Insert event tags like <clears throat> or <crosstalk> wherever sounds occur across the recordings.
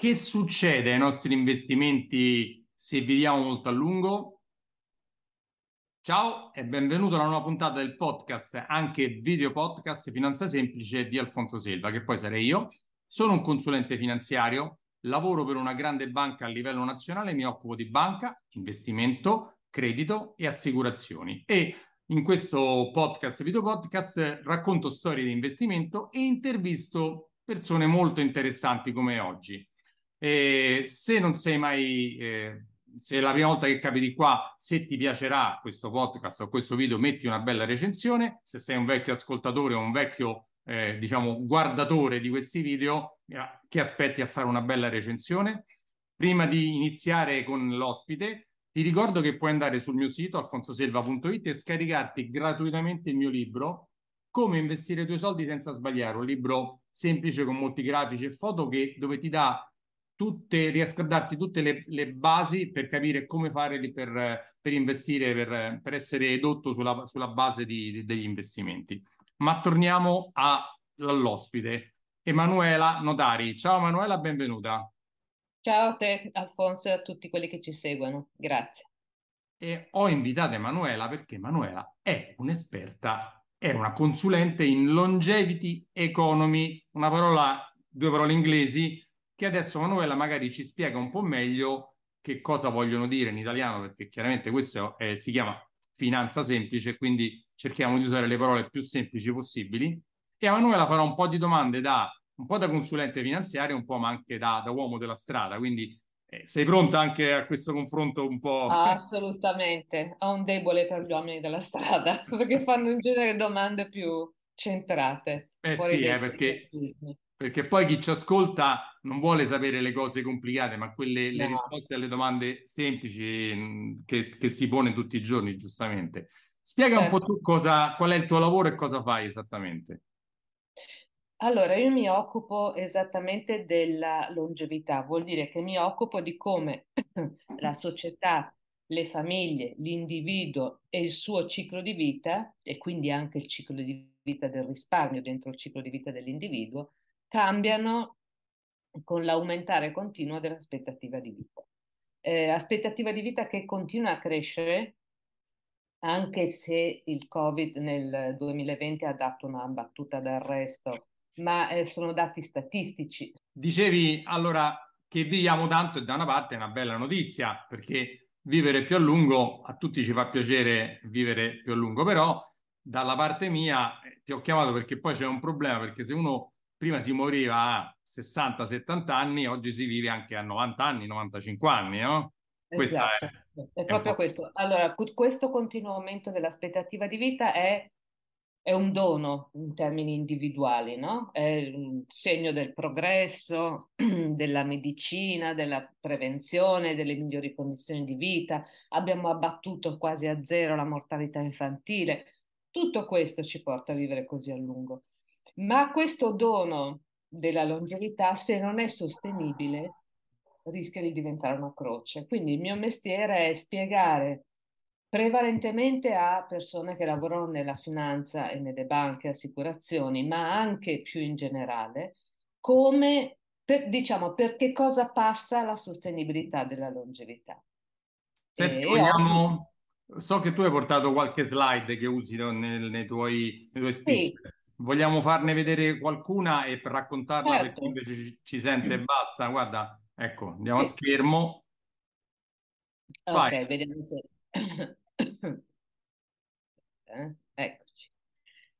Che succede ai nostri investimenti se viviamo molto a lungo? Ciao e benvenuto alla nuova puntata del podcast, anche video podcast Finanza Semplice di Alfonso Selva, che poi sarei io. Sono un consulente finanziario, lavoro per una grande banca a livello nazionale, mi occupo di banca, investimento, credito e assicurazioni. E in questo podcast, video podcast, racconto storie di investimento e intervisto persone molto interessanti come oggi. E se non sei mai, eh, se è la prima volta che capiti qua, se ti piacerà questo podcast o questo video, metti una bella recensione. Se sei un vecchio ascoltatore o un vecchio, eh, diciamo, guardatore di questi video, che aspetti a fare una bella recensione? Prima di iniziare con l'ospite, ti ricordo che puoi andare sul mio sito alfonsoselva.it e scaricarti gratuitamente il mio libro Come investire i tuoi soldi senza sbagliare, un libro semplice con molti grafici e foto che, dove ti dà tutte, riesco a darti tutte le, le basi per capire come fare per, per investire, per, per, essere edotto sulla, sulla base di, di, degli investimenti. Ma torniamo a, all'ospite, Emanuela Notari. Ciao Emanuela, benvenuta. Ciao a te, Alfonso, e a tutti quelli che ci seguono. Grazie. E ho invitato Emanuela perché Emanuela è un'esperta, è una consulente in longevity economy, una parola, due parole inglesi che adesso Manuela magari ci spiega un po' meglio che cosa vogliono dire in italiano, perché chiaramente questo è, si chiama finanza semplice, quindi cerchiamo di usare le parole più semplici possibili. E a Manuela farò un po' di domande da un po' da consulente finanziario, un po' ma anche da, da uomo della strada, quindi eh, sei pronta anche a questo confronto un po'? Assolutamente, ho un debole per gli uomini della strada, <laughs> perché fanno in genere domande più centrate. Eh sì, eh, perché, perché poi chi ci ascolta non vuole sapere le cose complicate, ma quelle, no. le risposte alle domande semplici mm, che, che, si pone tutti i giorni, giustamente. Spiega certo. un po' tu cosa, qual è il tuo lavoro e cosa fai esattamente. Allora, io mi occupo esattamente della longevità, vuol dire che mi occupo di come <clears throat> la società, le famiglie, l'individuo e il suo ciclo di vita, e quindi anche il ciclo di vita del risparmio dentro il ciclo di vita dell'individuo, cambiano con l'aumentare continuo dell'aspettativa di vita. Eh, aspettativa di vita che continua a crescere anche se il Covid nel 2020 ha dato una battuta d'arresto, ma eh, sono dati statistici. Dicevi allora che viviamo tanto e da una parte è una bella notizia perché vivere più a lungo a tutti ci fa piacere vivere più a lungo, però dalla parte mia eh, ti ho chiamato perché poi c'è un problema perché se uno prima si moriva a 60-70 anni, oggi si vive anche a 90 anni, 95 anni, no? Esatto, è, è, proprio è questo. Allora, questo continuo aumento dell'aspettativa di vita è, è, un dono in termini individuali, no? È un segno del progresso, <clears throat> della medicina, della prevenzione, delle migliori condizioni di vita. Abbiamo abbattuto quasi a zero la mortalità infantile. Tutto questo ci porta a vivere così a lungo. Ma questo dono della longevità, se non è sostenibile, rischia di diventare una croce. Quindi il mio mestiere è spiegare prevalentemente a persone che lavorano nella finanza e nelle banche, assicurazioni, ma anche più in generale, come, per, diciamo, per che cosa passa la sostenibilità della longevità. Senti, vogliamo... So che tu hai portato qualche slide che usi nel, nei, tuoi, nei tuoi. Sì. Vogliamo farne vedere qualcuna e per raccontarla certo. per chi invece ci, ci sente e basta? Guarda, ecco, andiamo a schermo. Vai. Ok, vediamo se... <coughs> eh, eccoci.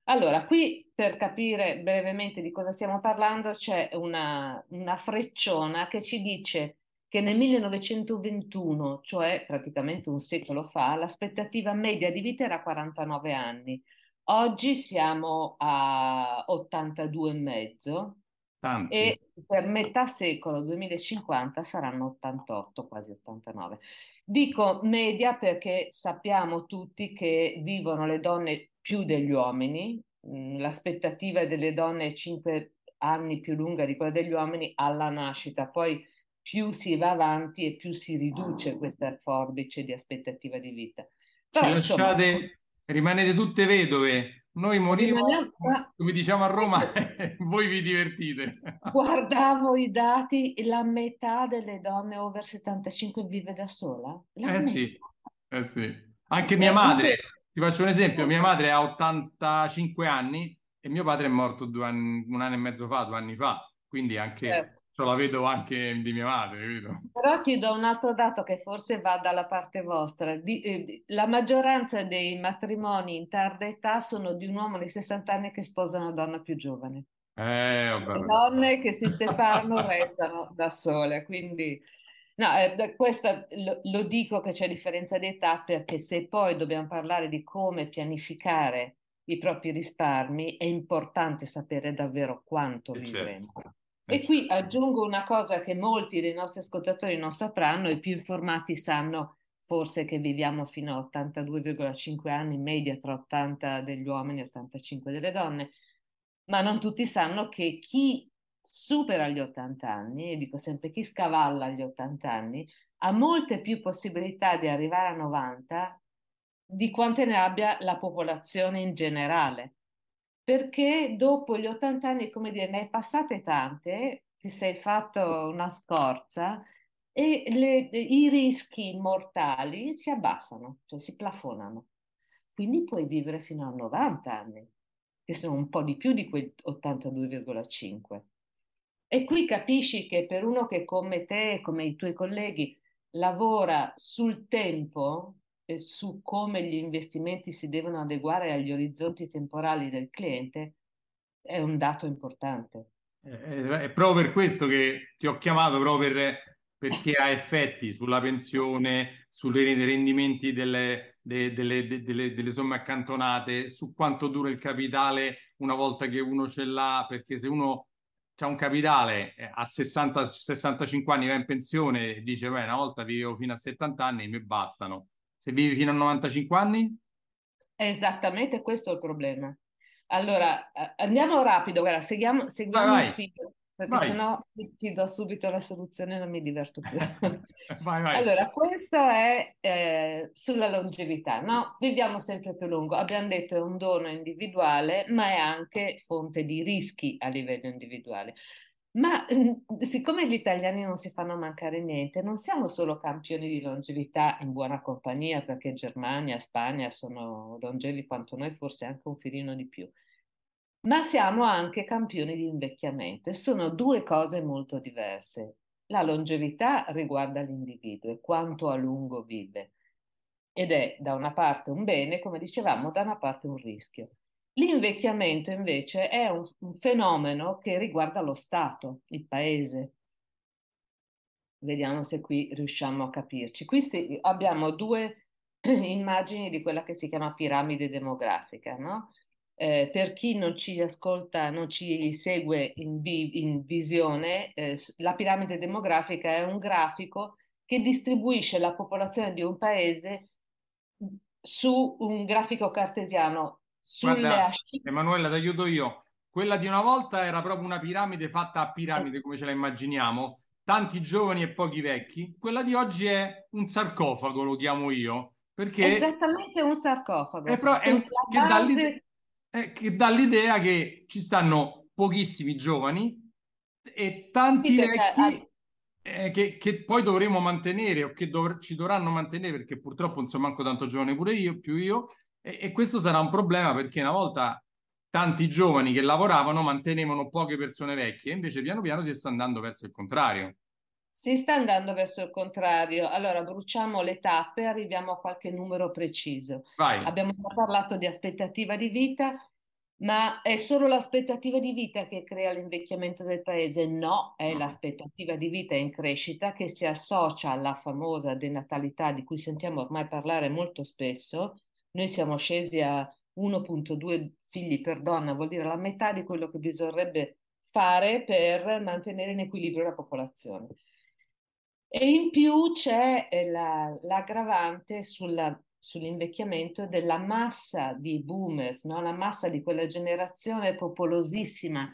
Allora, qui per capire brevemente di cosa stiamo parlando c'è una, una frecciona che ci dice che nel 1921, cioè praticamente un secolo fa, l'aspettativa media di vita era 49 anni Oggi siamo a 82,5 Tanti. e per metà secolo 2050 saranno 88, quasi 89. Dico media perché sappiamo tutti che vivono le donne più degli uomini, mm, l'aspettativa delle donne è 5 anni più lunga di quella degli uomini alla nascita, poi più si va avanti e più si riduce questa forbice di aspettativa di vita. Però, ci, lasciate, rimanete tutte vedove, noi moriamo, come diciamo a Roma, <laughs> <laughs> voi vi divertite. Guardavo i dati, la metà delle donne over 75 vive da sola. La eh sì, eh sì. Anche mia madre, ti faccio un esempio, mia madre ha 85 anni e mio padre è morto anni, un anno e mezzo fa, due anni fa, quindi anche certo. La vedo anche di mia madre. Capito? Però ti do un altro dato che forse va dalla parte vostra. Di, eh, la maggioranza dei matrimoni in tarda età sono di un uomo di 60 anni che sposa una donna più giovane. Eh, Le donne che si separano <laughs> restano da sole, quindi... No, eh, questo lo, lo, dico che c'è differenza di età perché se poi dobbiamo parlare di come pianificare i propri risparmi, è importante sapere davvero quanto eh vivremo. Certo. E qui aggiungo una cosa che molti dei nostri ascoltatori non sapranno, i più informati sanno forse che viviamo fino a 82,5 anni in media tra 80 degli uomini e 85 delle donne, ma non tutti sanno che chi supera gli 80 anni, e dico sempre chi scavalla gli 80 anni, ha molte più possibilità di arrivare a 90 di quante ne abbia la popolazione in generale. Perché dopo gli 80 anni, come dire, ne hai passate tante, ti sei fatto una scorza e le, i rischi mortali si abbassano, cioè si plafonano. Quindi puoi vivere fino a 90 anni, che sono un po' di più di quei 82,5. E qui capisci che per uno che come te, come i tuoi colleghi, lavora sul tempo, su come gli investimenti si devono adeguare agli orizzonti temporali del cliente è un dato importante. È proprio per questo che ti ho chiamato, proprio per, perché ha effetti sulla pensione, sui rendimenti delle, de, delle, de, delle, delle somme accantonate, su quanto dura il capitale una volta che uno ce l'ha, perché se uno ha un capitale eh, a 60, 65 anni va in pensione e dice, beh, una volta vivevo fino a 70 anni, mi bastano se vivi fino a 95 anni? Esattamente questo è il problema. Allora, andiamo rapido, guarda, seguiamo, seguiamo vai, il filo, perché vai. sennò ti do subito la soluzione e non mi diverto più. <laughs> vai, vai. Allora, questo è eh, sulla longevità, no? Viviamo sempre più lungo. Abbiamo detto è un dono individuale, ma è anche fonte di rischi a livello individuale. Ma mhmm, siccome gli italiani non si fanno mancare niente, non siamo solo campioni di longevità in buona compagnia, perché Germania, Spagna sono longevi quanto noi, forse anche un filino di più, ma siamo anche campioni di invecchiamento e sono due cose molto diverse. La longevità riguarda l'individuo e quanto a lungo vive ed è da una parte un bene, come dicevamo, da una parte un rischio. L'invecchiamento invece è un, un fenomeno che riguarda lo Stato, il paese. Vediamo se qui riusciamo a capirci. Qui si, abbiamo due <clears throat> immagini di quella che si chiama piramide demografica, no? Eh, per chi non ci ascolta, non ci segue in, vi, in visione, eh, la piramide demografica è un grafico che distribuisce la popolazione di un paese su un grafico cartesiano sulle Guarda. Emanuela, ti aiuto io. Quella di una volta era proprio una piramide fatta a piramide, eh. come ce la immaginiamo, tanti giovani e pochi vecchi. Quella di oggi è un sarcofago, lo chiamo io, perché... Esattamente un sarcofago. È pro- è un, che, base... dà l'idea, è, che dà l'idea che ci stanno pochissimi giovani e tanti sì, vecchi... Eh, che, che, poi dovremo mantenere o che dov- ci dovranno mantenere perché purtroppo non sono manco tanto giovane pure io, più io, e, e questo sarà un problema perché una volta tanti giovani che lavoravano mantenevano poche persone vecchie, invece piano piano si sta andando verso il contrario. Si sta andando verso il contrario. Allora bruciamo le tappe, arriviamo a qualche numero preciso. Vai. Abbiamo parlato di aspettativa di vita, ma è solo l'aspettativa di vita che crea l'invecchiamento del paese? No, è l'aspettativa di vita in crescita che si associa alla famosa denatalità di cui sentiamo ormai parlare molto spesso, noi siamo scesi a 1.2 figli per donna, vuol dire la metà di quello che bisognerebbe fare per mantenere in equilibrio la popolazione. E in più c'è eh, la, l'aggravante sulla, sull'invecchiamento della massa di boomers, no? la massa di quella generazione popolosissima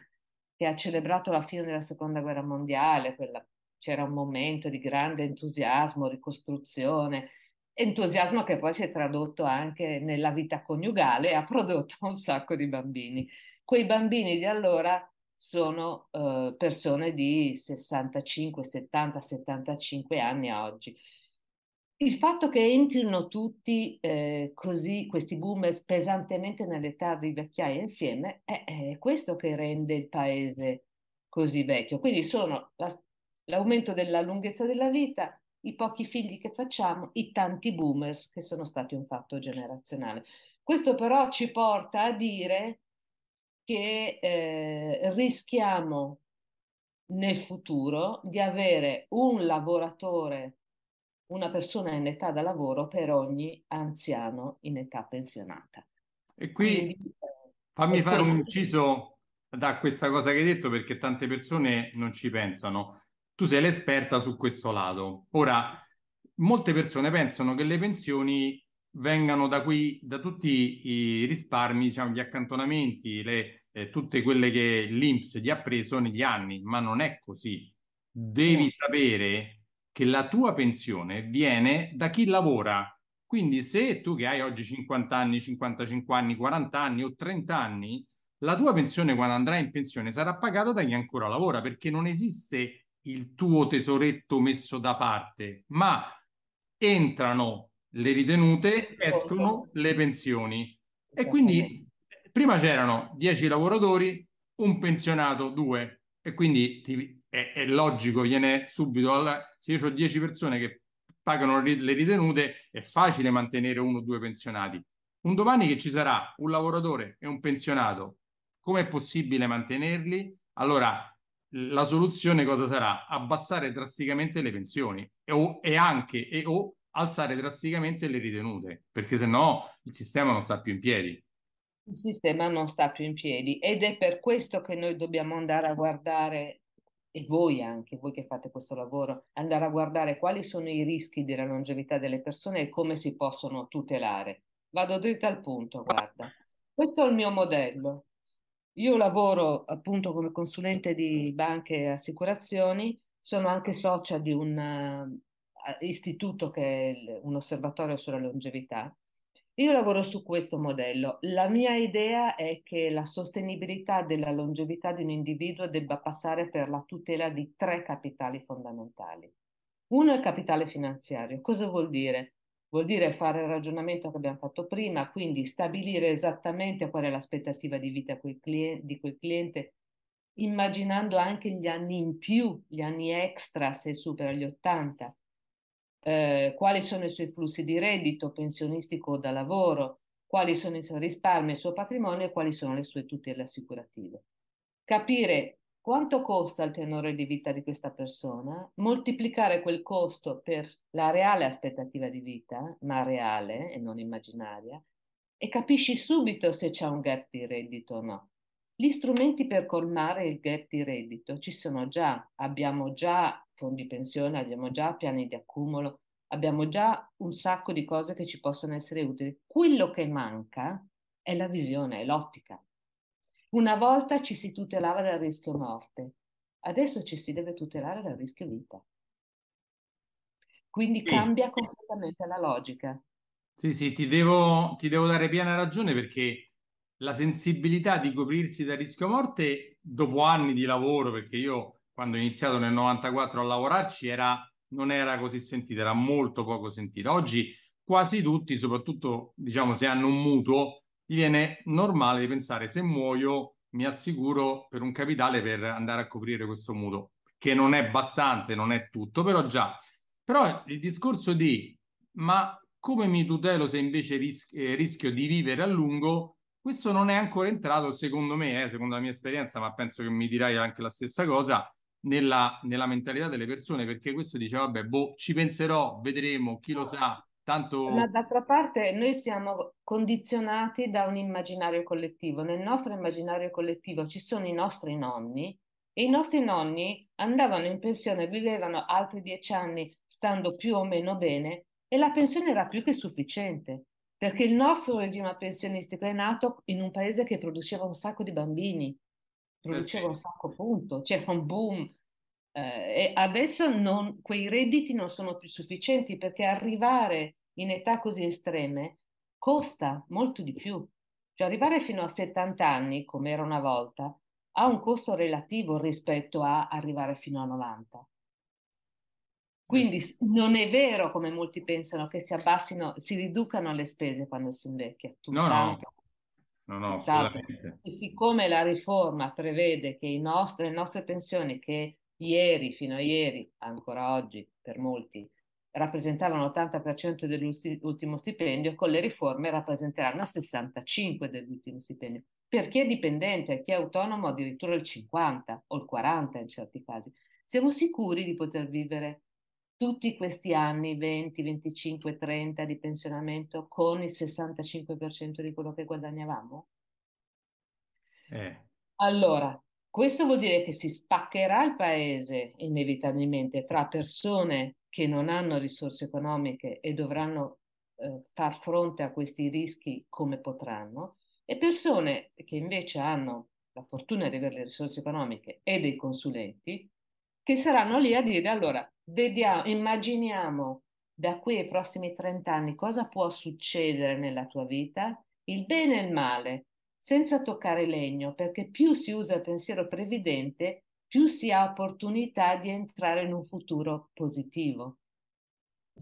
che ha celebrato la fine della seconda guerra mondiale, quella, c'era un momento di grande entusiasmo, ricostruzione, entusiasmo che poi si è tradotto anche nella vita coniugale e <laughs> ha prodotto un sacco di bambini. Quei bambini di allora sono eh, persone di 65, 70, 75 anni a oggi. Il fatto che entrino tutti eh, così, questi boomers, pesantemente nell'età di vecchiaia insieme, è, è, questo che rende il paese così vecchio. Quindi sono la, l'aumento della lunghezza della vita, i pochi figli che facciamo, i tanti boomers che sono stati un fatto generazionale. Questo però ci porta a dire che eh, rischiamo nel futuro di avere un lavoratore, una persona in età da lavoro per ogni anziano in età pensionata. E qui Quindi, fammi fare questo... un inciso da questa cosa che hai detto perché tante persone non ci pensano. Tu sei l'esperta su questo lato. Ora, molte persone pensano che le pensioni vengano da qui, da tutti i risparmi, diciamo, gli accantonamenti, le, eh, tutte quelle che l'Inps gli ha preso negli anni, ma non è così. Devi sapere che la tua pensione viene da chi lavora. Quindi se tu che hai oggi 50 anni, 55 anni, 40 anni o 30 anni, la tua pensione quando andrai in pensione sarà pagata da chi ancora lavora, perché non esiste il tuo tesoretto messo da parte, ma entrano le ritenute, escono le pensioni. E quindi prima c'erano 10 lavoratori, un pensionato, due, e quindi ti, è, è, logico, viene subito, alla, se io ho 10 persone che pagano le ritenute, è facile mantenere uno o due pensionati. Un domani che ci sarà un lavoratore e un pensionato, com'è possibile mantenerli? Allora, la soluzione cosa sarà? Abbassare drasticamente le pensioni e, o, e anche e, o alzare drasticamente le ritenute, perché se no il sistema non sta più in piedi. Il sistema non sta più in piedi ed è per questo che noi dobbiamo andare a guardare, e voi anche, voi che fate questo lavoro, andare a guardare quali sono i rischi della longevità delle persone e come si possono tutelare. Vado dritto al punto, guarda. Questo è il mio modello. Io lavoro appunto come consulente di banche e assicurazioni, sono anche socia di un uh, istituto che è un osservatorio sulla longevità. Io lavoro su questo modello. La mia idea è che la sostenibilità della longevità di un individuo debba passare per la tutela di tre capitali fondamentali. Uno è il capitale finanziario. Cosa vuol dire? Vuol dire fare il ragionamento che abbiamo fatto prima, quindi stabilire esattamente qual è l'aspettativa di vita di quel cliente, immaginando anche gli anni in più, gli anni extra se supera gli 80, eh, quali sono i suoi flussi di reddito pensionistico o da lavoro, quali sono i suoi risparmi, il suo patrimonio e quali sono le sue tutele assicurative. Capire quanto costa il tenore di vita di questa persona, moltiplicare quel costo per la reale aspettativa di vita, ma reale e non immaginaria, e capisci subito se c'è un gap di reddito o no. Gli strumenti per colmare il gap di reddito ci sono già, abbiamo già fondi pensione, abbiamo già piani di accumulo, abbiamo già un sacco di cose che ci possono essere utili. Quello che manca è la visione, è l'ottica. Una volta ci si tutelava dal rischio morte, adesso ci si deve tutelare dal rischio vita. Quindi cambia completamente la logica. Sì, sì, ti devo, ti devo dare piena ragione perché la sensibilità di coprirsi dal rischio morte dopo anni di lavoro, perché io quando ho iniziato nel 94 a lavorarci era, non era così sentita, era molto poco sentita. Oggi quasi tutti, soprattutto diciamo se hanno un mutuo, diviene normale di pensare se muoio mi assicuro per un capitale per andare a coprire questo mutuo, che non è bastante, non è tutto, però già. Però il discorso di ma come mi tutelo se invece ris- eh, rischio di vivere a lungo, questo non è ancora entrato, secondo me, eh, secondo la mia esperienza, ma penso che mi dirai anche la stessa cosa, nella, nella mentalità delle persone, perché questo dice, vabbè, boh, ci penserò, vedremo, chi lo sa, Tanto... Ma d'altra parte noi siamo condizionati da un immaginario collettivo. Nel nostro immaginario collettivo ci sono i nostri nonni e i nostri nonni andavano in pensione, vivevano altri dieci anni stando più o meno bene e la pensione era più che sufficiente perché il nostro regime pensionistico è nato in un paese che produceva un sacco di bambini, produceva un sacco punto, c'era un boom. Eh, e adesso non, quei redditi non sono più sufficienti perché arrivare in età così estreme costa molto di più. Cioè arrivare fino a 70 anni, come era una volta, ha un costo relativo rispetto a arrivare fino a 90. Quindi non è vero, come molti pensano, che si abbassino, si riducano le spese quando si invecchia. Tutt'altro. No, no, no, no assolutamente. E siccome la riforma prevede che nostri, le nostre pensioni, che ieri, fino a ieri, ancora oggi per molti, rappresentavano l'80% dell'ultimo stipendio, con le riforme rappresenteranno il 65% dell'ultimo stipendio. Per chi è dipendente, chi è autonomo addirittura il 50% o il 40% in certi casi. Siamo sicuri di poter vivere tutti questi anni, 20, 25, 30 di pensionamento con il 65% di quello che guadagnavamo? Eh. Allora, questo vuol dire che si spaccherà il paese inevitabilmente tra persone che non hanno risorse economiche e dovranno eh, far fronte a questi rischi come potranno, e persone che invece hanno la fortuna di avere le risorse economiche e dei consulenti che saranno lì a dire allora, vediamo, immaginiamo da qui ai prossimi 30 anni cosa può succedere nella tua vita, il bene e il male, senza toccare legno, perché più si usa il pensiero previdente, più si ha opportunità di entrare in un futuro positivo.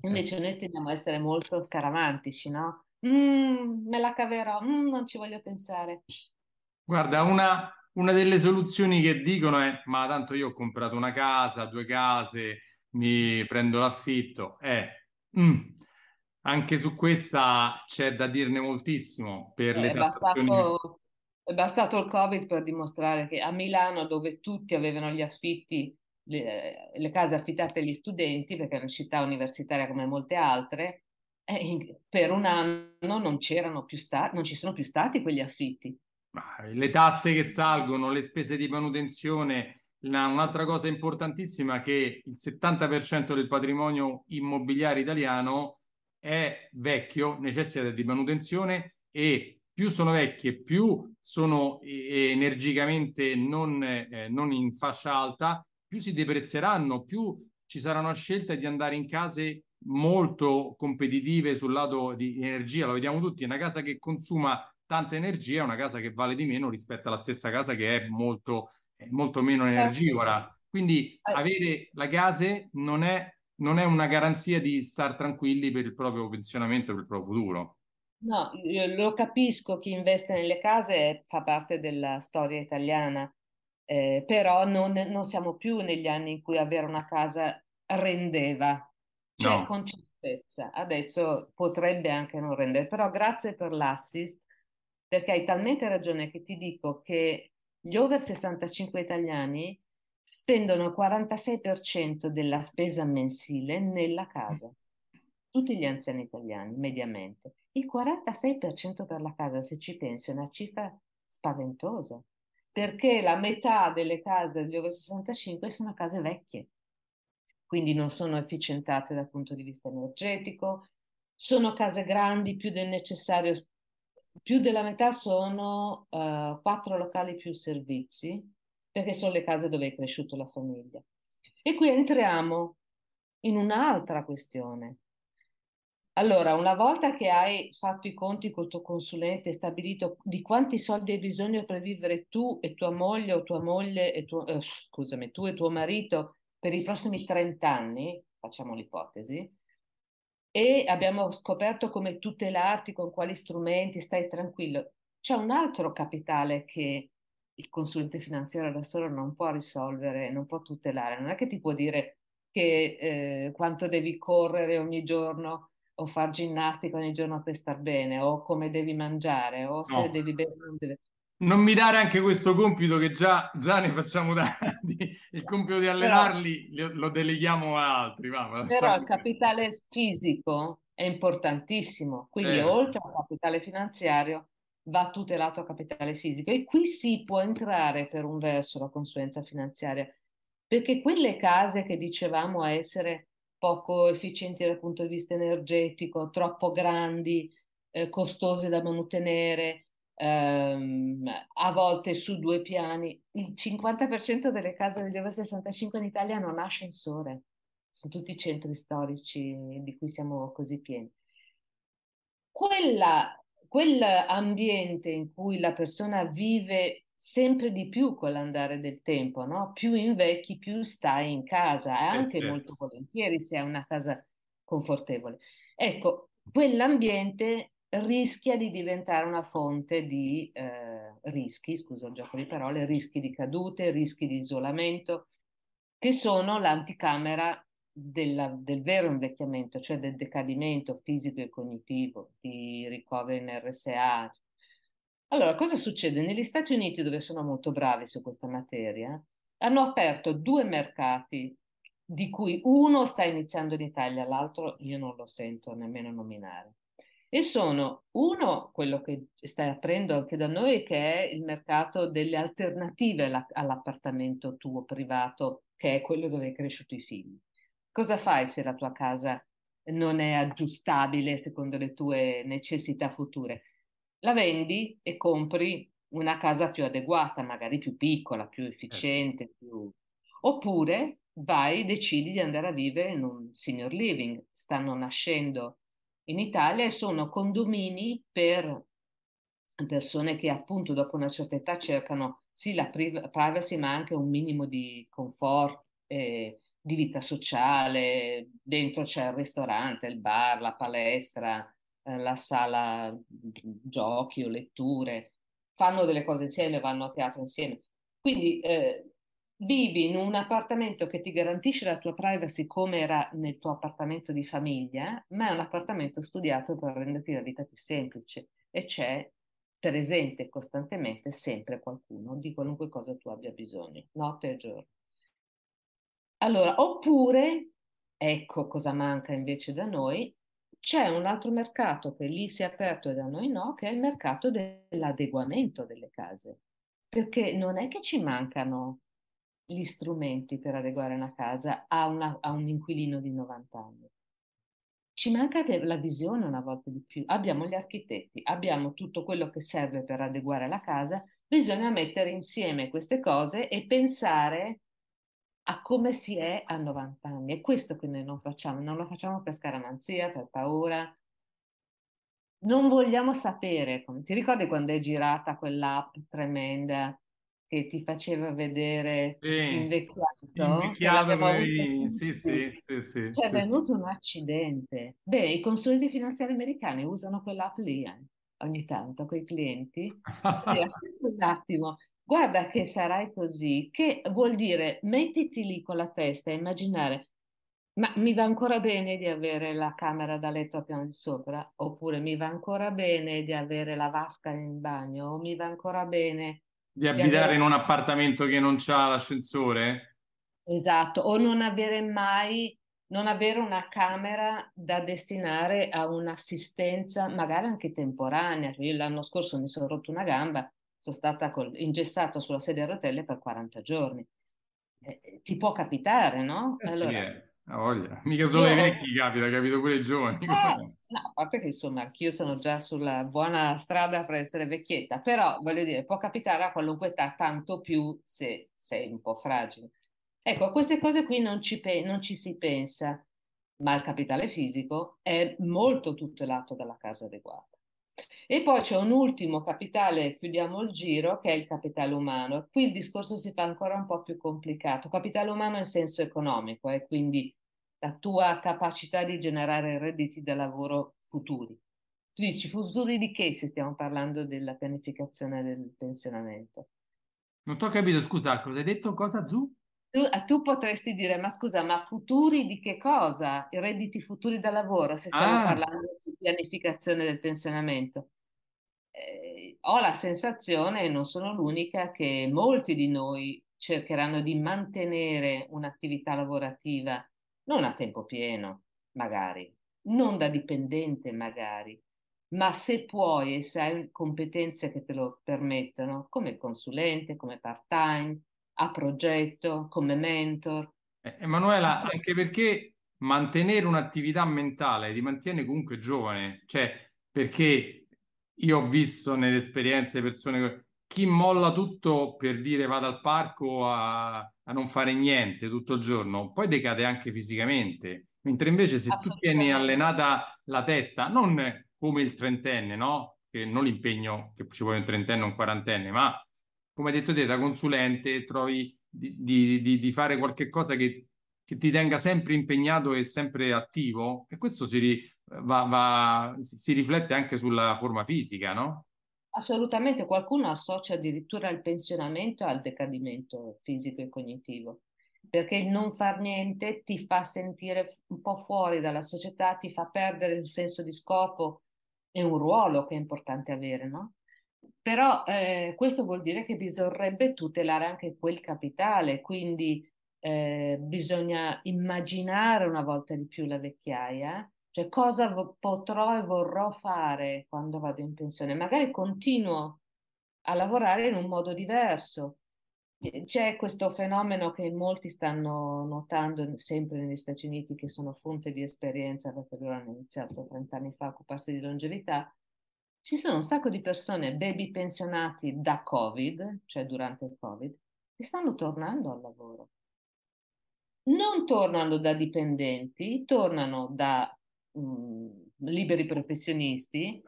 Invece noi tendiamo a essere molto scaramantici, no? Mm, me la caverò, mm, non ci voglio pensare. Guarda, una, una delle soluzioni che dicono è: ma tanto io ho comprato una casa, due case, mi prendo l'affitto. Eh, mm, anche su questa c'è da dirne moltissimo per le è bastato, è bastato il Covid per dimostrare che a Milano, dove tutti avevano gli affitti, le, le case affittate agli studenti, perché è una città universitaria come molte altre, eh, per un anno non c'erano più stati, non ci sono più stati quegli affitti. Le tasse che salgono, le spese di manutenzione, un'altra cosa importantissima è che il 70% del patrimonio immobiliare italiano è vecchio, necessita di manutenzione e più sono vecchie, più sono energicamente non, eh, non in fascia alta, più si deprezzeranno, più ci sarà una scelta di andare in case molto competitive sul lato di energia, lo vediamo tutti, una casa che consuma tanta energia è una casa che vale di meno rispetto alla stessa casa che è molto, molto meno certo. energivora. Quindi avere la case non è, non è una garanzia di star tranquilli per il proprio pensionamento, per il proprio futuro. No, lo capisco, chi investe nelle case fa parte della storia italiana, eh, però non, non, siamo più negli anni in cui avere una casa rendeva, c'è no. con certezza, adesso potrebbe anche non rendere, però grazie per l'assist, perché hai talmente ragione che ti dico che gli over 65 italiani spendono il 46% della spesa mensile nella casa. Tutti gli anziani italiani, mediamente. Il 46% per la casa, se ci pensi, è una cifra spaventosa, perché la metà delle case degli over 65 sono case vecchie, quindi non sono efficientate dal punto di vista energetico, sono case grandi più del necessario più della metà sono uh, quattro locali più servizi, perché sono le case dove è cresciuta la famiglia. E qui entriamo in un'altra questione. Allora, una volta che hai fatto i conti col tuo consulente e stabilito di quanti soldi hai bisogno per vivere tu e tua moglie o tua moglie e tuo, eh, scusami, tu e tuo marito per i prossimi 30 anni, facciamo l'ipotesi, e abbiamo scoperto come tutelarti, con quali strumenti, stai tranquillo. C'è un altro capitale che il consulente finanziario da solo non può risolvere, non può tutelare. Non è che ti può dire che eh, quanto devi correre ogni giorno o fare ginnastica ogni giorno per star bene, o come devi mangiare, o se no. devi bere non devi non mi dare anche questo compito che già, già ne facciamo tanti, il compito di allenarli però, lo deleghiamo a altri. Va, però il capitale fisico è importantissimo, quindi certo. oltre al capitale finanziario va tutelato il capitale fisico e qui si può entrare per un verso la consulenza finanziaria, perché quelle case che dicevamo essere poco efficienti dal punto di vista energetico, troppo grandi, eh, costose da mantenere, ehm, a volte su due piani. Il 50% delle case degli over 65 in Italia non ha ascensore, sono tutti centri storici di cui siamo così pieni. quella, quell'ambiente in cui la persona vive sempre di più con l'andare del tempo, no? Più invecchi, più stai in casa, e anche certo. molto volentieri se hai una casa confortevole. Ecco, quell'ambiente rischia di diventare una fonte di eh, rischi, scusa il gioco di parole, rischi di cadute, rischi di isolamento, che sono l'anticamera della, del vero invecchiamento, cioè del decadimento fisico e cognitivo, di ricoveri in RSA. Allora, cosa succede? Negli Stati Uniti, dove sono molto bravi su questa materia, hanno aperto due mercati, di cui uno sta iniziando in Italia, l'altro io non lo sento nemmeno nominare. E sono uno, quello che stai aprendo anche da noi, che è il mercato delle alternative all'appartamento tuo privato, che è quello dove hai cresciuto i figli. Cosa fai se la tua casa non è aggiustabile secondo le tue necessità future? La vendi e compri una casa più adeguata, magari più piccola, più certo. efficiente, più... oppure vai, decidi di andare a vivere in un senior living. Stanno nascendo in Italia e sono condomini per persone che appunto dopo una certa età cercano sì la privacy ma anche un minimo di comfort e di vita sociale, dentro c'è il ristorante, il bar, la palestra, eh, la sala giochi o letture, fanno delle cose insieme, vanno a teatro insieme. Quindi eh, vivi in un appartamento che ti garantisce la tua privacy come era nel tuo appartamento di famiglia, ma è un appartamento studiato per renderti la vita più semplice e c'è presente costantemente sempre qualcuno di qualunque cosa tu abbia bisogno, notte e giorno. Allora, oppure, ecco cosa manca invece da noi, c'è un altro mercato che lì si è aperto e da noi no, che è il mercato dell'adeguamento delle case, perché non è che ci mancano gli strumenti per adeguare una casa a, una, a un inquilino di 90 anni. Ci manca la visione una volta di più. Abbiamo gli architetti, abbiamo tutto quello che serve per adeguare la casa, bisogna mettere insieme queste cose e pensare a come si è a 90 anni. È questo che noi non facciamo, non lo facciamo per scaramanzia, per paura. Non vogliamo sapere. Ti ricordi quando è girata quell'app tremenda che ti faceva vedere sì, invecchiato? Invecchiato, noi... sì, sì, sì, sì, C'è sì. venuto un accidente. Beh, i consulenti finanziari americani usano quell'app lì eh, ogni tanto con i clienti. Aspetta <laughs> un attimo, Guarda che sarai così, che vuol dire mettiti lì con la testa e immaginare, ma mi va ancora bene di avere la camera da letto a piano di sopra? Oppure mi va ancora bene di avere la vasca in bagno? O mi va ancora bene di abitare di avere... in un appartamento che non ha l'ascensore? Esatto, o non avere mai, non avere una camera da destinare a un'assistenza, magari anche temporanea. Io l'anno scorso mi sono rotto una gamba sono stata col, ingessato sulla sedia a rotelle per 40 giorni. Eh, eh, ti può capitare, no? Eh allora, sì, eh. voglia. Mica solo ai vecchi capita, capito pure ai giovani. Eh, no, a parte che insomma anch'io sono già sulla buona strada per essere vecchietta, però voglio dire, può capitare a qualunque età, tanto più se sei un po' fragile. Ecco, a queste cose qui non ci, pe- non ci si pensa, ma il capitale fisico è molto tutelato dalla casa adeguata. E poi c'è un ultimo capitale, chiudiamo il giro, che è il capitale umano. Qui il discorso si fa ancora un po' più complicato. Capitale umano in senso economico, e eh, quindi la tua capacità di generare redditi da lavoro futuri. Tu dici futuri di che se stiamo parlando della pianificazione del pensionamento? Non ti ho capito, scusa, cosa hai detto? Cosa, Zu? Tu, tu, potresti dire, ma scusa, ma futuri di che cosa? I redditi futuri da lavoro, se stiamo ah. parlando di pianificazione del pensionamento. Eh, ho la sensazione, e non sono l'unica, che molti di noi cercheranno di mantenere un'attività lavorativa non a tempo pieno, magari, non da dipendente, magari, ma se puoi e se hai competenze che te lo permettono, come consulente, come part-time, a progetto, come mentor. Emanuela, anche perché mantenere un'attività mentale ti mantiene comunque giovane, cioè perché io ho visto nelle esperienze persone chi molla tutto per dire vado al parco a, a non fare niente tutto il giorno, poi decade anche fisicamente, mentre invece se tu tieni allenata la testa, non come il trentenne, no? Che non l'impegno che ci vuole un trentenne o un quarantenne, ma come hai detto te, da consulente trovi di, di, di, di fare qualche cosa che, che, ti tenga sempre impegnato e sempre attivo e questo si, va, va, si riflette anche sulla forma fisica, no? Assolutamente, qualcuno associa addirittura il pensionamento al decadimento fisico e cognitivo, perché il non far niente ti fa sentire un po' fuori dalla società, ti fa perdere un senso di scopo e un ruolo che è importante avere, no? Però eh, questo vuol dire che bisognerebbe tutelare anche quel capitale, quindi eh, bisogna immaginare una volta di più la vecchiaia, cioè cosa vo- potrò e vorrò fare quando vado in pensione. Magari continuo a lavorare in un modo diverso. C'è questo fenomeno che molti stanno notando sempre negli Stati Uniti, che sono fonte di esperienza perché loro hanno iniziato 30 anni fa a occuparsi di longevità, ci sono un sacco di persone, baby pensionati da Covid, cioè durante il Covid, che stanno tornando al lavoro. Non tornano da dipendenti, tornano da um, liberi professionisti,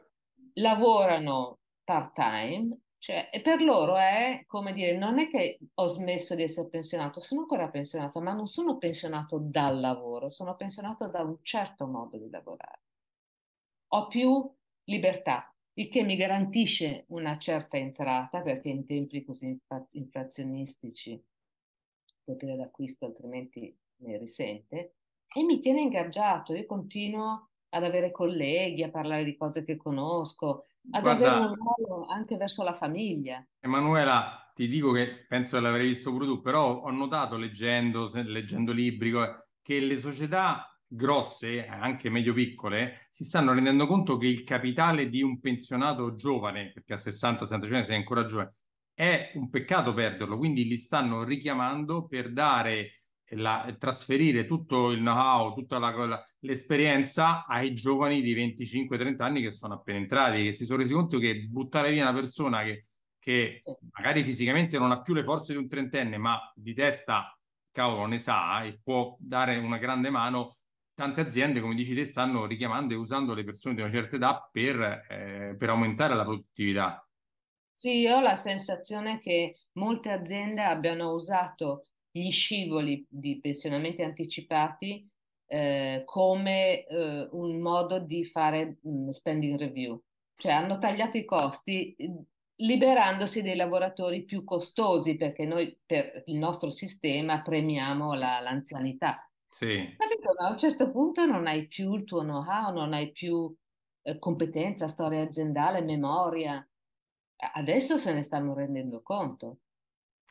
lavorano part-time, cioè, e per loro è come dire, non è che ho smesso di essere pensionato, sono ancora pensionato, ma non sono pensionato dal lavoro, sono pensionato da un certo modo di lavorare. Ho più libertà, il che mi garantisce una certa entrata, perché in tempi così inflazionistici il potere d'acquisto altrimenti ne risente, e mi tiene ingaggiato. Io continuo ad avere colleghi, a parlare di cose che conosco, ad Guarda, avere un ruolo anche verso la famiglia. Emanuela, ti dico che penso che l'avrei visto pure tu, però ho notato leggendo, leggendo libri che le società grosse, anche medio-piccole, si stanno rendendo conto che il capitale di un pensionato giovane, perché a 60-65 sei ancora giovane, è un peccato perderlo, quindi li stanno richiamando per dare la, trasferire tutto il know-how, tutta la, la, l'esperienza ai giovani di 25-30 anni che sono appena entrati, che si sono resi conto che buttare via una persona che, che sì. magari fisicamente non ha più le forze di un trentenne, ma di testa, cavolo, ne sa e può dare una grande mano, tante aziende, come dici te, stanno richiamando e usando le persone di una certa età per, eh, per aumentare la produttività. Sì, io ho la sensazione che molte aziende abbiano usato gli scivoli di pensionamenti anticipati eh, come eh, un modo di fare mh, mm, spending review, cioè hanno tagliato i costi liberandosi dei lavoratori più costosi perché noi per il nostro sistema premiamo la, l'anzianità sì. Capito? A un certo punto non hai più il tuo know-how, non hai più eh, competenza, storia aziendale, memoria. Adesso se ne stanno rendendo conto.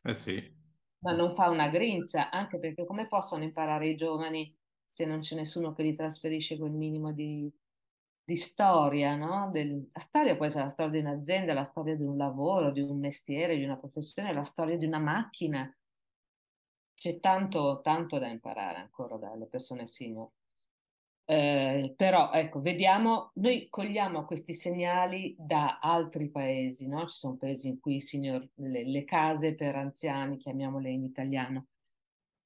Eh sì. Ma non fa una grinza, anche perché come possono imparare i giovani se non c'è nessuno che li trasferisce quel minimo di, di storia, no? Del, la storia può essere la storia di un'azienda, la storia di un lavoro, di un mestiere, di una professione, la storia di una macchina c'è tanto, tanto da imparare ancora dalle persone senior. Eh, però ecco, vediamo, noi cogliamo questi segnali da altri paesi, no? Ci sono paesi in cui senior, le, le case per anziani, chiamiamole in italiano,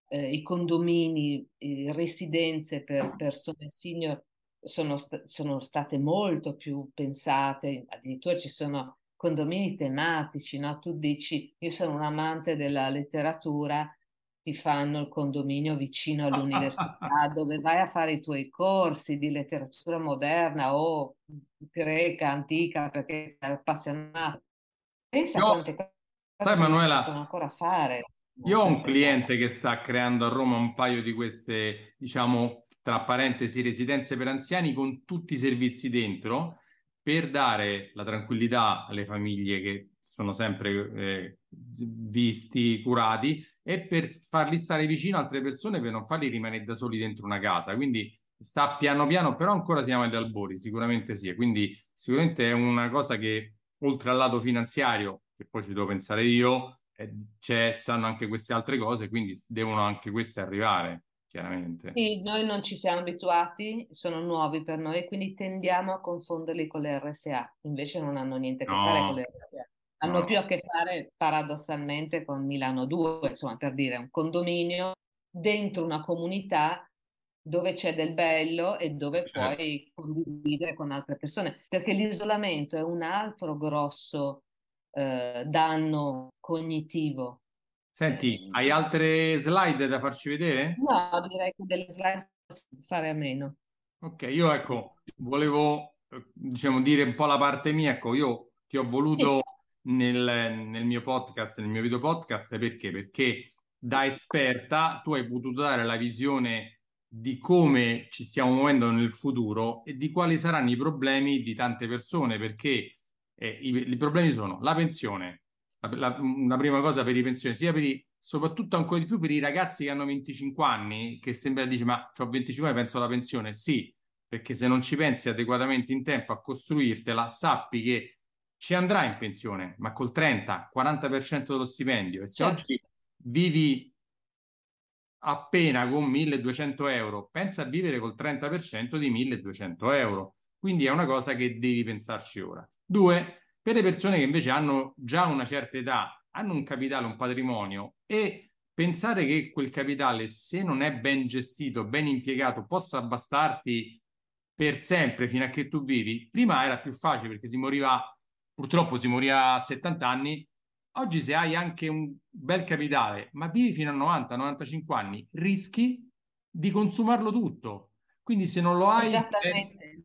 eh, i condomini, le residenze per persone senior sono, st- sono state molto più pensate, addirittura ci sono condomini tematici, no? Tu dici, io sono un amante della letteratura, ti fanno il condominio vicino all'università <laughs> dove vai a fare i tuoi corsi di letteratura moderna o greca, antica, perché sei appassionato. Pensa Io, quante cose sai, Manuela, possono ancora fare. Io ho un cliente che sta creando a Roma un paio di queste, diciamo, tra parentesi, residenze per anziani con tutti i servizi dentro per dare la tranquillità alle famiglie che sono sempre eh, visti, curati e per farli stare vicino a altre persone per non farli rimanere da soli dentro una casa. Quindi sta piano piano, però ancora siamo agli albori, sicuramente sì. Quindi sicuramente è una cosa che oltre al lato finanziario, che poi ci devo pensare io, eh, c'è, stanno anche queste altre cose, quindi devono anche queste arrivare chiaramente. Sì, noi non ci siamo abituati, sono nuovi per noi, quindi tendiamo a confonderli con le RSA, invece non hanno niente a che no, fare con le RSA. Hanno no. più a che fare paradossalmente con Milano 2, insomma, per dire un condominio dentro una comunità dove c'è del bello e dove certo. puoi condividere con altre persone, perché l'isolamento è un altro grosso eh, danno cognitivo. Senti, eh, hai altre slide da farci vedere? No, direi che delle slide posso fare a meno. Ok, io ecco, volevo diciamo dire un po' la parte mia, ecco, io ti ho voluto sì. Nel, nel mio podcast, nel mio video podcast, perché? Perché da esperta tu hai potuto dare la visione di come ci stiamo muovendo nel futuro e di quali saranno i problemi di tante persone, perché eh, i, i, problemi sono la pensione, la, la, una prima cosa per i pensioni, sia per i, soprattutto ancora di più per i ragazzi che hanno 25 anni, che sembra dice ma ho 25 anni penso alla pensione, sì, perché se non ci pensi adeguatamente in tempo a costruirtela, sappi che ci andrà in pensione, ma col 30-40% dello stipendio. E se certo. oggi vivi appena con 1200 euro, pensa a vivere col 30% di 1200 euro. Quindi è una cosa che devi pensarci ora. Due, per le persone che invece hanno già una certa età, hanno un capitale, un patrimonio e pensare che quel capitale, se non è ben gestito, ben impiegato, possa bastarti per sempre fino a che tu vivi, prima era più facile perché si moriva, purtroppo si moriva a 70 anni, Oggi se hai anche un bel capitale, ma vivi fino a 90-95 anni, rischi di consumarlo tutto. Quindi se non lo hai ben,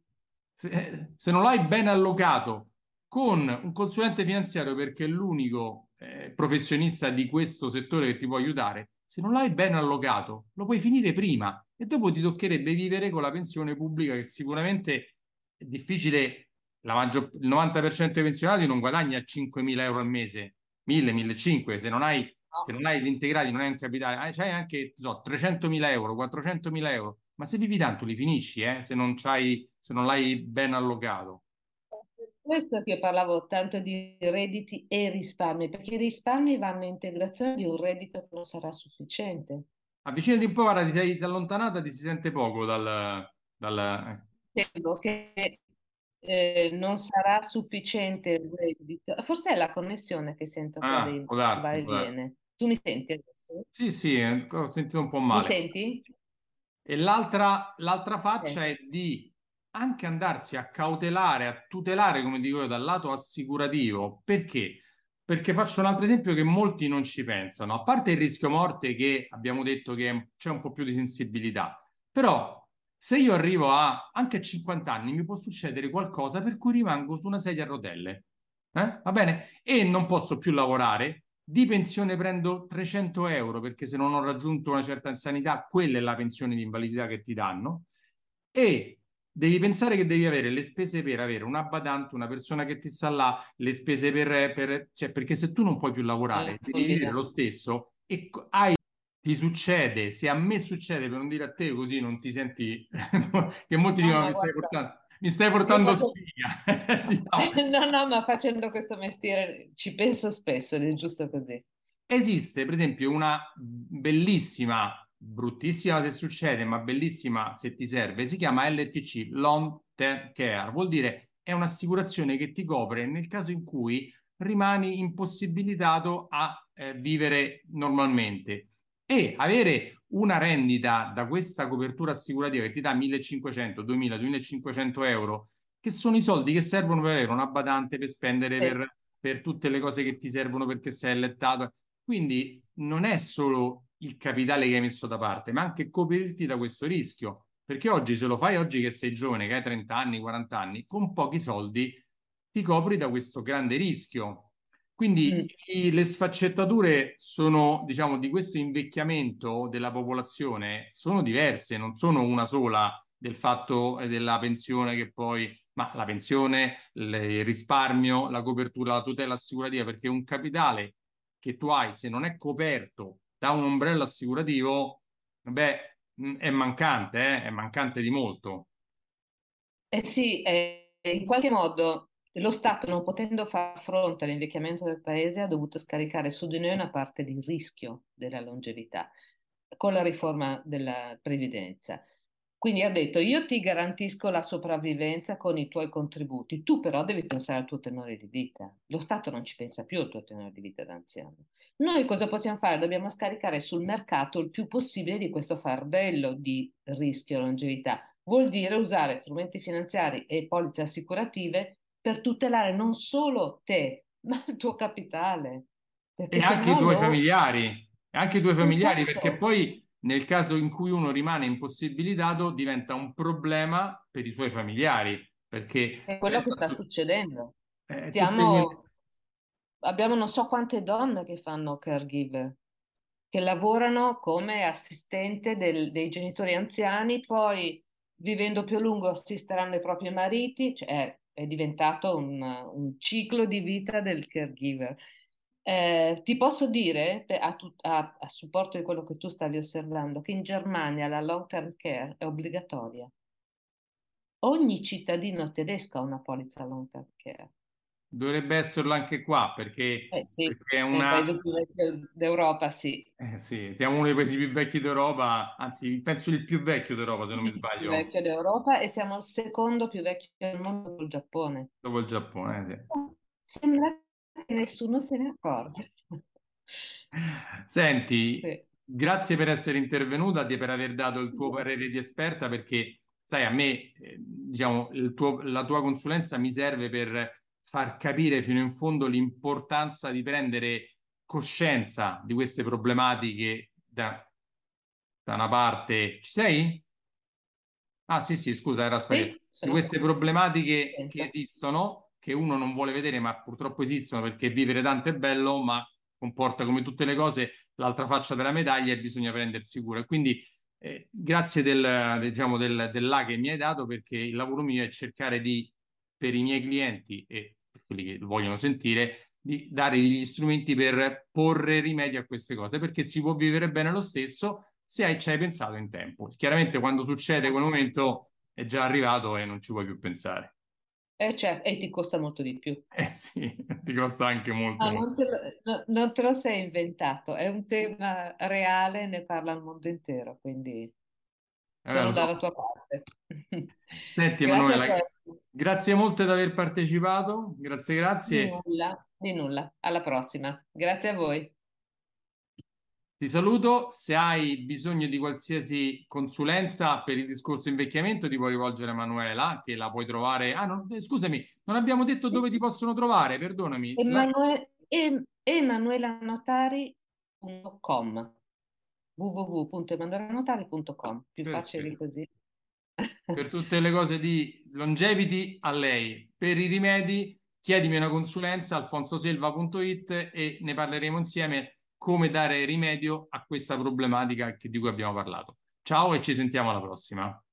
se, se, non l'hai ben allocato con un consulente finanziario perché è l'unico eh, professionista di questo settore che ti può aiutare, se non l'hai ben allocato, lo puoi finire prima e dopo ti toccherebbe vivere con la pensione pubblica che sicuramente è difficile, maggior, il 90% dei pensionati non guadagna 5.000 euro al mese, 1000, 1500, se non hai, no. se non hai gli integrati, non hai un capitale, c'hai anche so, 300.000 euro, 400.000 euro, ma se vivi tanto li finisci, eh, se non c'hai, se non l'hai ben allocato. Questo che io parlavo tanto di redditi e risparmi, perché i risparmi vanno in integrazione di un reddito che non sarà sufficiente. Avvicinati un po', guarda, ti sei allontanata, ti si sente poco dal... dal... Sento che eh, non sarà sufficiente il reddito. Forse è la connessione che sento ah, darsi, va e viene. Tu mi senti adesso? Sì, sì, eh, ho sentito un po' male. Mi senti? E l'altra, l'altra faccia sì. è di anche andarsi a cautelare, a tutelare, come dico io, dal lato assicurativo. Perché? Perché faccio un altro esempio che molti non ci pensano. A parte il rischio morte che abbiamo detto che c'è un po' più di sensibilità, però se io arrivo a anche a 50 anni, mi può succedere qualcosa per cui rimango su una sedia a rotelle. Eh? Va bene? E non posso più lavorare. Di pensione prendo 300 euro perché se non ho raggiunto una certa anzianità, quella è la pensione di invalidità che ti danno. E devi pensare che devi avere le spese per avere una badante, una persona che ti sta là, le spese per, per cioè perché se tu non puoi più lavorare, eh, devi vivere lo stesso e hai ti succede, se a me succede, per non dire a te così non ti senti, <laughs> che molti no, dicono mi stai portando, mi stai portando faccio... sfiga. diciamo. <laughs> no, no, ma facendo questo mestiere ci penso spesso ed è giusto così. Esiste, per esempio, una bellissima, bruttissima se succede, ma bellissima se ti serve, si chiama LTC, Long Term Care, vuol dire è un'assicurazione che ti copre nel caso in cui rimani impossibilitato a eh, vivere normalmente e avere una rendita da questa copertura assicurativa che ti dà 1500, 2000, 2500 euro, che sono i soldi che servono per avere una badante, per spendere per, per tutte le cose che ti servono perché sei allettato. Quindi non è solo il capitale che hai messo da parte, ma anche coprirti da questo rischio. Perché oggi, se lo fai oggi che sei giovane, che hai 30 anni, 40 anni, con pochi soldi ti copri da questo grande rischio. Quindi mm. i, le sfaccettature sono, diciamo, di questo invecchiamento della popolazione sono diverse, non sono una sola del fatto eh, della pensione che poi, ma la pensione, il risparmio, la copertura, la tutela assicurativa, perché un capitale che tu hai, se non è coperto da un ombrello assicurativo, beh, mm, è mancante, eh? è mancante di molto. Eh sì, eh, in qualche modo lo Stato, non potendo far fronte all'invecchiamento del paese, ha dovuto scaricare su di noi una parte del rischio della longevità con la riforma della previdenza. Quindi ha detto io ti garantisco la sopravvivenza con i tuoi contributi, tu però devi pensare al tuo tenore di vita. Lo Stato non ci pensa più al tuo tenore di vita d'anziano. Noi cosa possiamo fare? Dobbiamo scaricare sul mercato il più possibile di questo fardello di rischio longevità. Vuol dire usare strumenti finanziari e polizze assicurative per tutelare non solo te, <laughs> ma il tuo capitale. Perché e anche no i tuoi lo... familiari, anche i tuoi familiari, esatto. perché poi nel caso in cui uno rimane impossibilitato diventa un problema per i suoi familiari. Perché è quello che sta succedendo. Eh, Stiamo abbiamo non so quante donne che fanno caregiver, che lavorano come assistente del, dei genitori anziani, poi vivendo più a lungo assisteranno i propri mariti, cioè è, diventato un, un, ciclo di vita del caregiver. Eh, ti posso dire, a, a, a supporto di quello che tu stavi osservando, che in Germania la long term care è obbligatoria. Ogni cittadino tedesco ha una polizza long term care. Dovrebbe esserlo anche qua perché, eh sì, perché è una... il paese più vecchio d'Europa, sì. Eh sì. Siamo uno dei paesi più vecchi d'Europa, anzi penso il più vecchio d'Europa se non mi sbaglio. Il più vecchio d'Europa e siamo il secondo più vecchio del mondo dopo il Giappone. Dopo il Giappone, sì. Sembra che nessuno se ne accorge. Senti, sì. grazie per essere intervenuta e per aver dato il tuo parere di esperta perché, sai, a me, eh, diciamo, tuo, la tua consulenza mi serve per far capire fino in fondo l'importanza di prendere coscienza di queste problematiche da, da una parte. Ci sei? Ah sì sì, scusa, era sbagliato. Sì, di queste problematiche Senta. che esistono, che uno non vuole vedere, ma purtroppo esistono perché vivere tanto è bello, ma comporta come tutte le cose l'altra faccia della medaglia e bisogna prendersi cura. Quindi eh, grazie del, diciamo, del, del là che mi hai dato perché il lavoro mio è cercare di, per i miei clienti e quelli che vogliono sentire, di dare degli strumenti per porre rimedio a queste cose, perché si può vivere bene lo stesso se hai, ci hai pensato in tempo. Chiaramente quando succede quel momento è già arrivato e non ci puoi più pensare. Eh, cioè, e ti costa molto di più. <laughs> Eh sì, ti costa anche molto. Ah, non, te lo, no, non, te lo, sei inventato, è un tema reale, ne parla il mondo intero, quindi eh, sono dalla so. tua parte. <laughs> Senti Emanuela, grazie molte di aver partecipato, grazie, grazie. Di nulla, di nulla, alla prossima. Grazie a voi. Ti saluto, se hai bisogno di qualsiasi consulenza per il discorso invecchiamento ti puoi rivolgere a Emanuela, che la puoi trovare... Ah, no, eh, scusami, non abbiamo detto dove ti possono trovare, perdonami. Emanuele... Emanuelanotari.com www.emanuelanotari.com più Perfetto. facile così per tutte le cose di longevity a lei. Per i rimedi chiedimi una consulenza alfonsoselva.it e ne parleremo insieme come dare rimedio a questa problematica di cui abbiamo parlato. Ciao e ci sentiamo alla prossima.